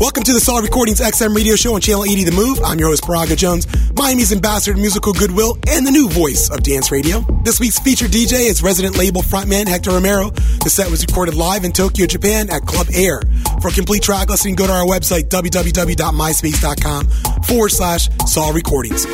Welcome to the Solid Recordings XM radio show on Channel 80 The Move. I'm your host, Birago Jones, Miami's ambassador to musical goodwill and the new voice of dance radio. This week's featured DJ is resident label frontman Hector Romero. The set was recorded live in Tokyo, Japan at Club Air. For a complete track listing, go to our website, www.myspace.com forward slash Solid Recordings.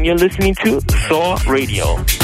And you're listening to Saw Radio.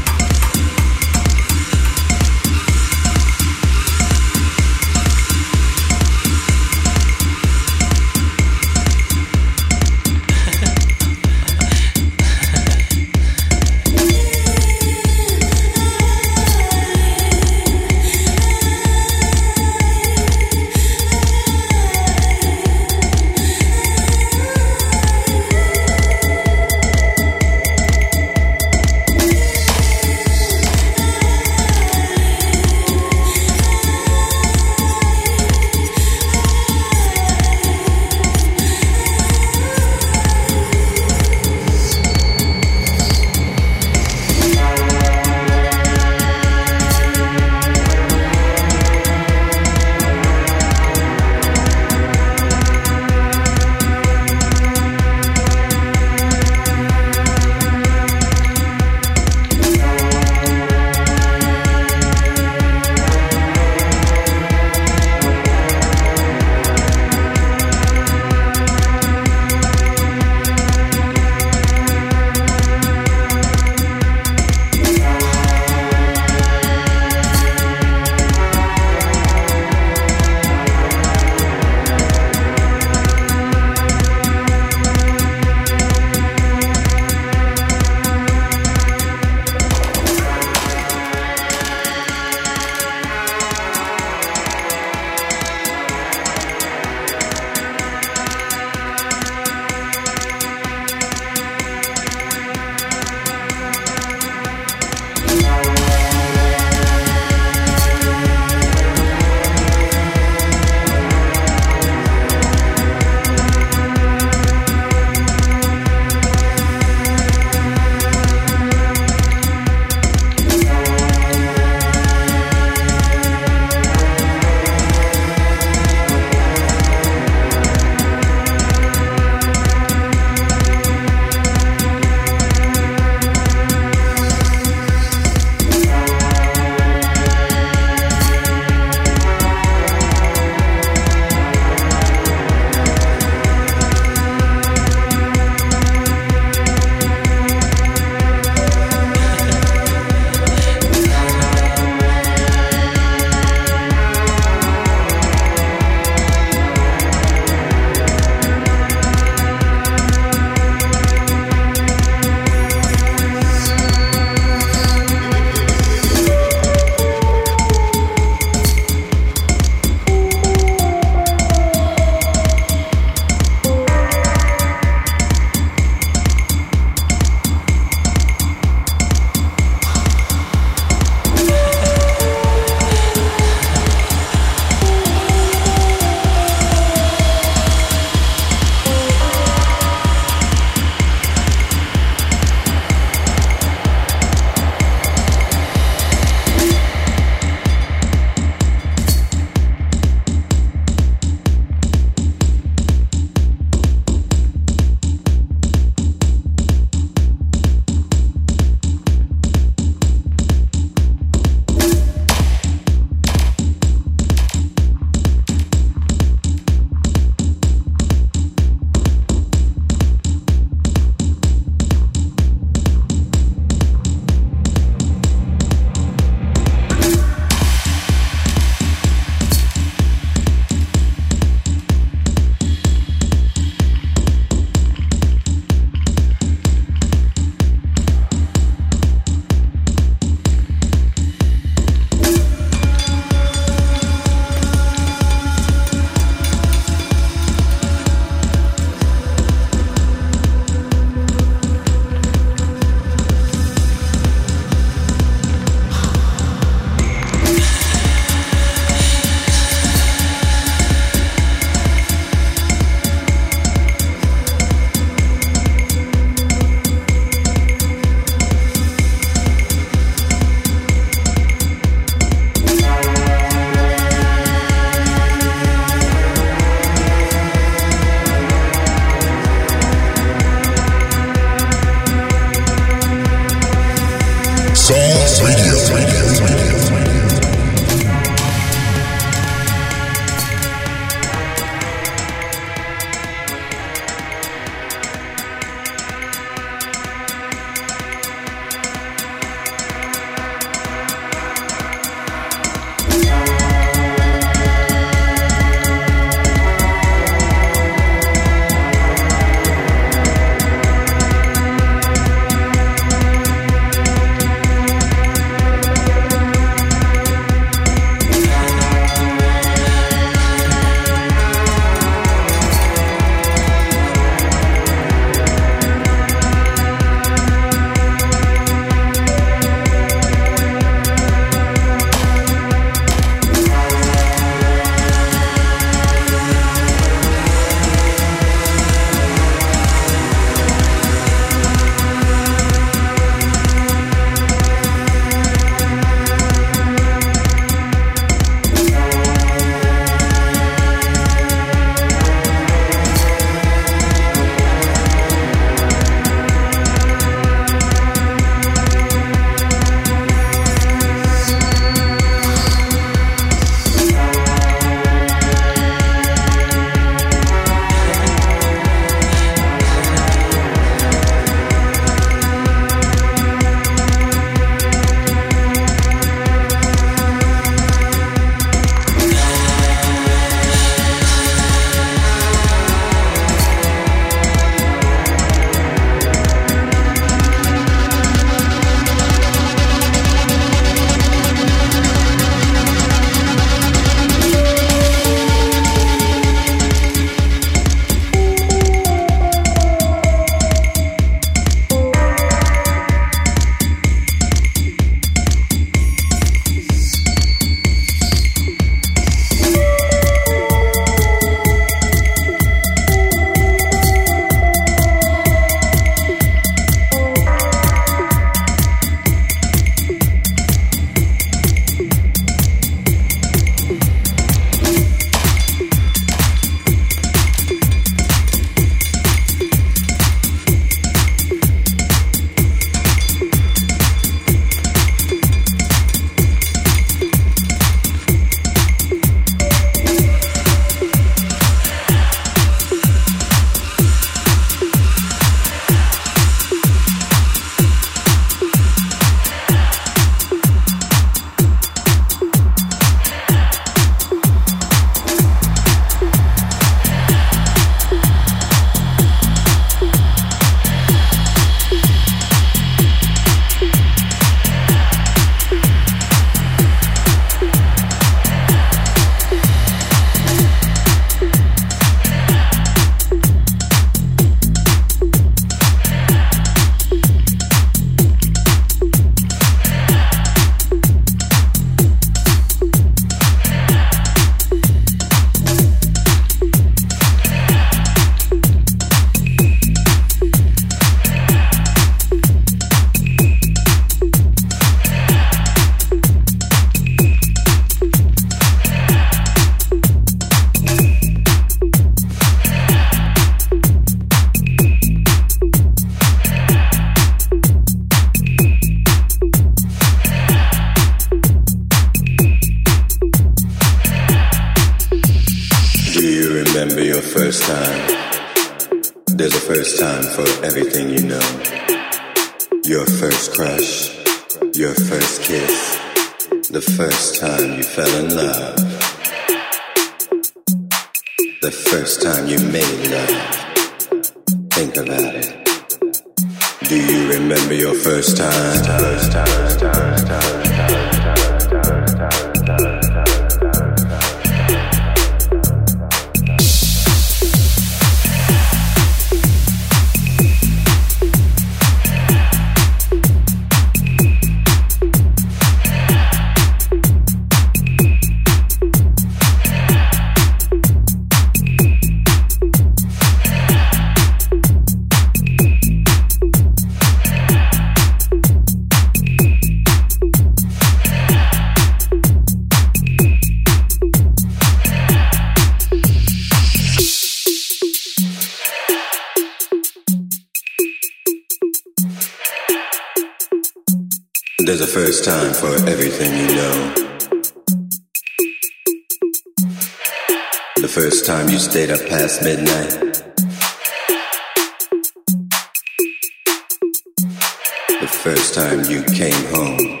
The first time you came home.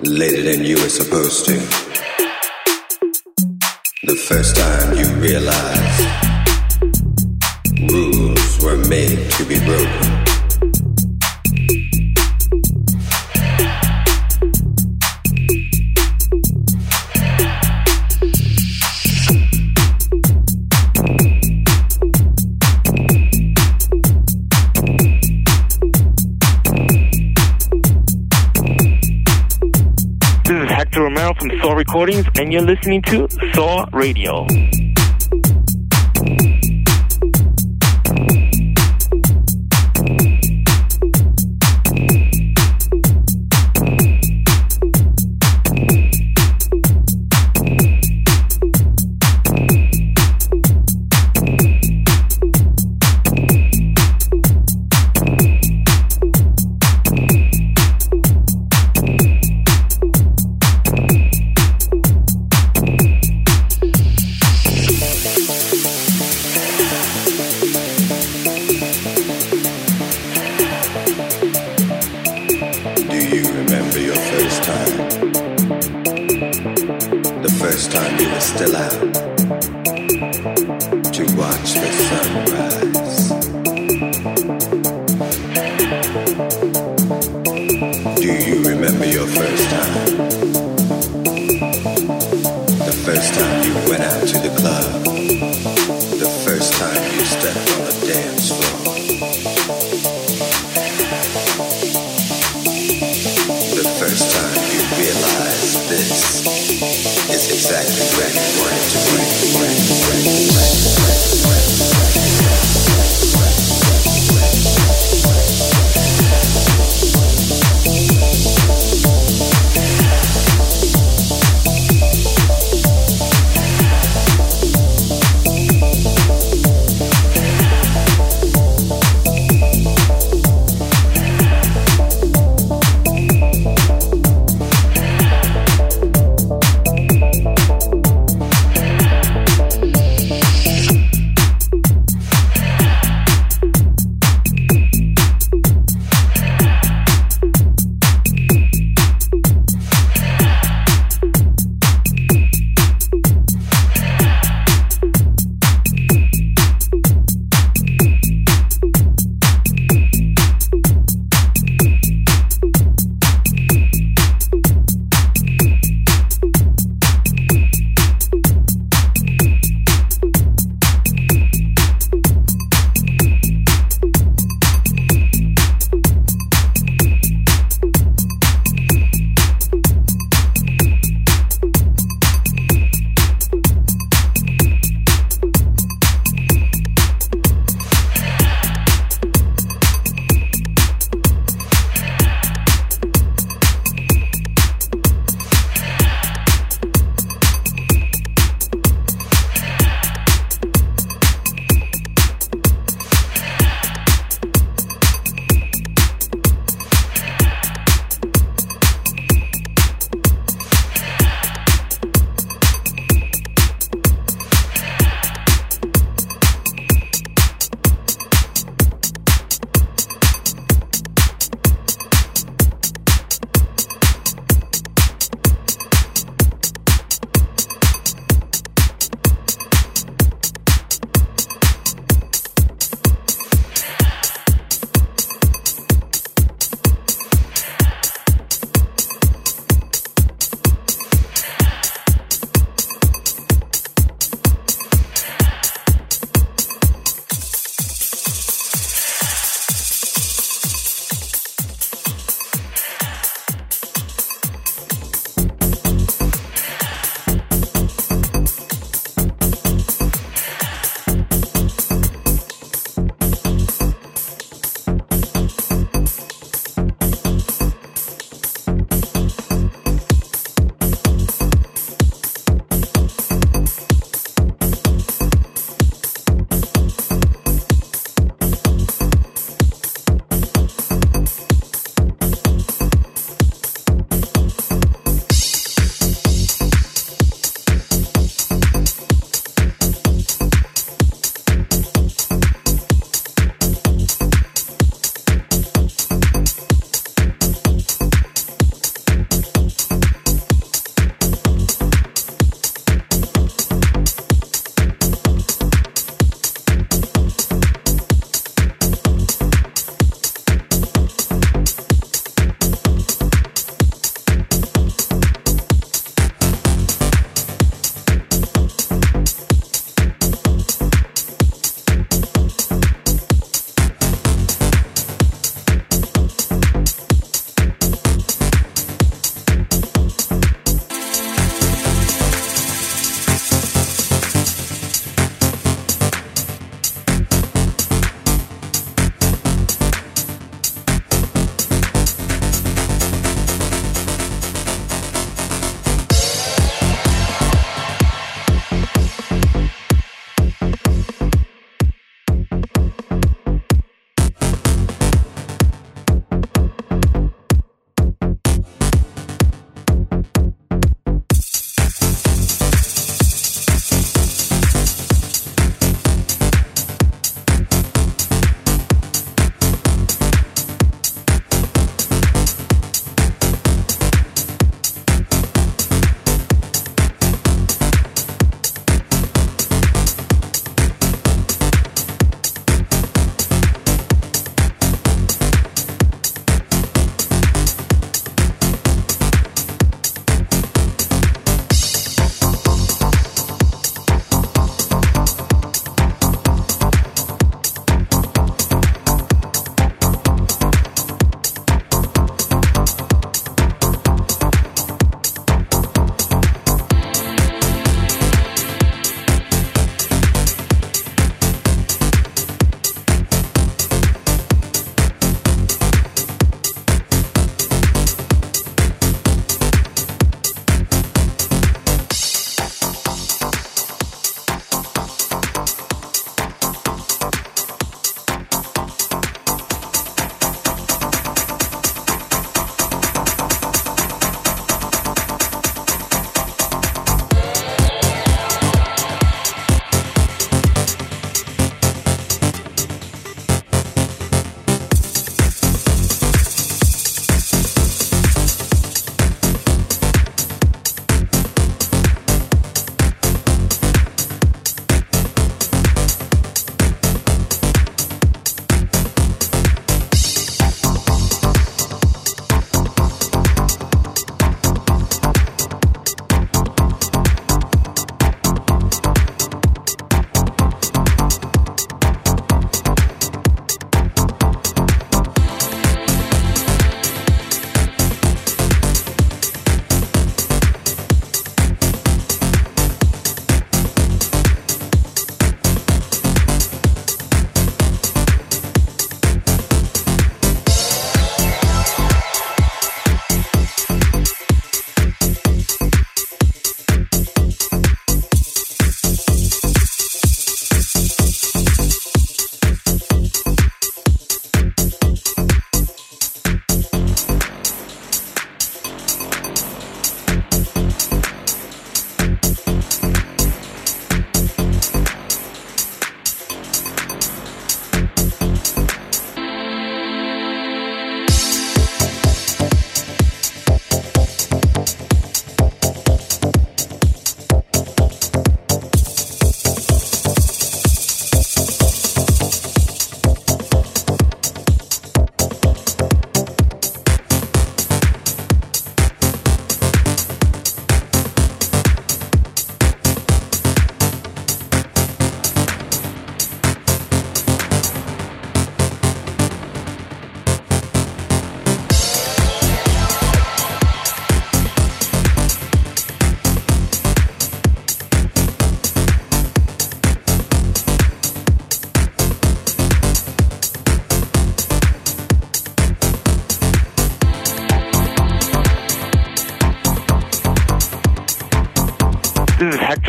Later than you were supposed to. The first time you realized rules were made to be broken. From Saw Recordings, and you're listening to Saw Radio.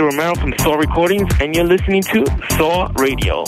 Romero from Saw Recordings, and you're listening to Saw Radio.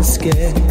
Inside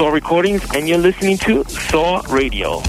Saw Recordings, and you're listening to Saw Radio.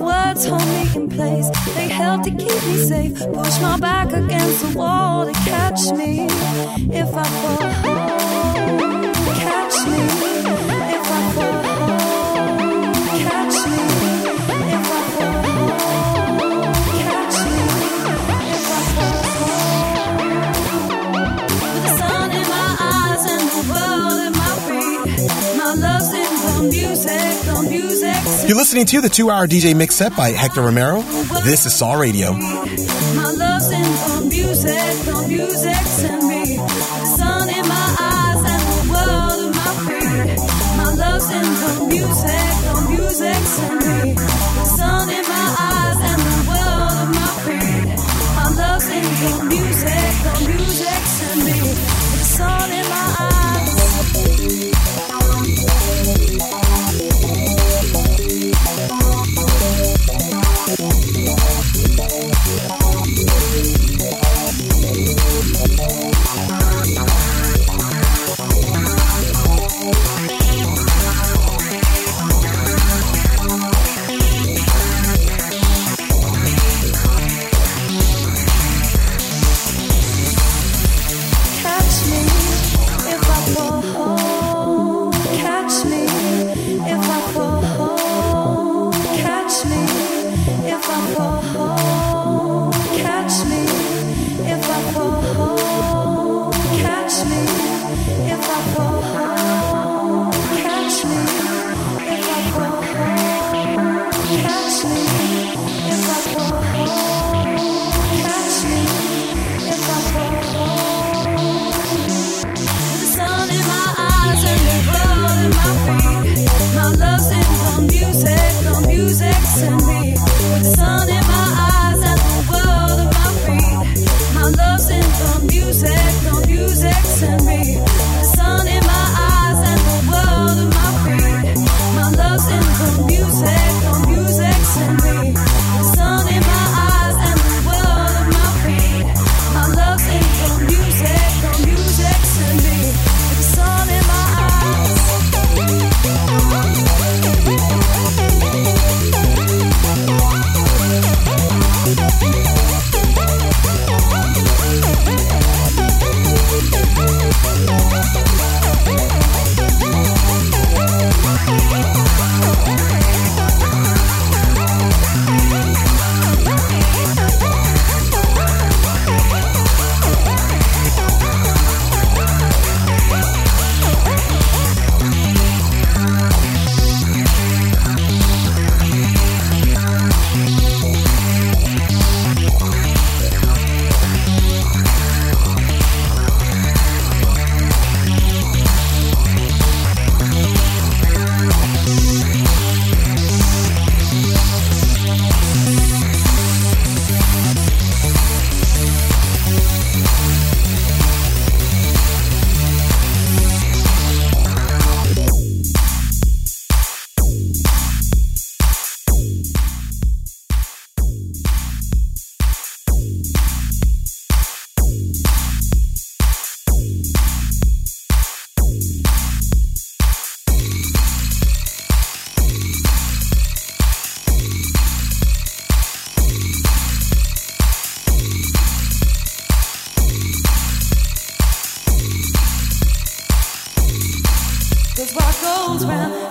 words hold me in place. They help to keep me safe. Push my back against the wall to catch me if I fall. Catch me. You're listening to the two hour DJ mix set by Hector Romero. This is Saw Radio. comes round.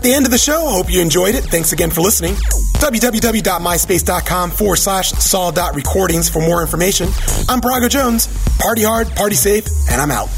At the end of the show. Hope you enjoyed it. Thanks again for listening. www.myspace.com forward slash saw.recordings for more information. I'm Birago Jones. Party hard, party safe, and I'm out.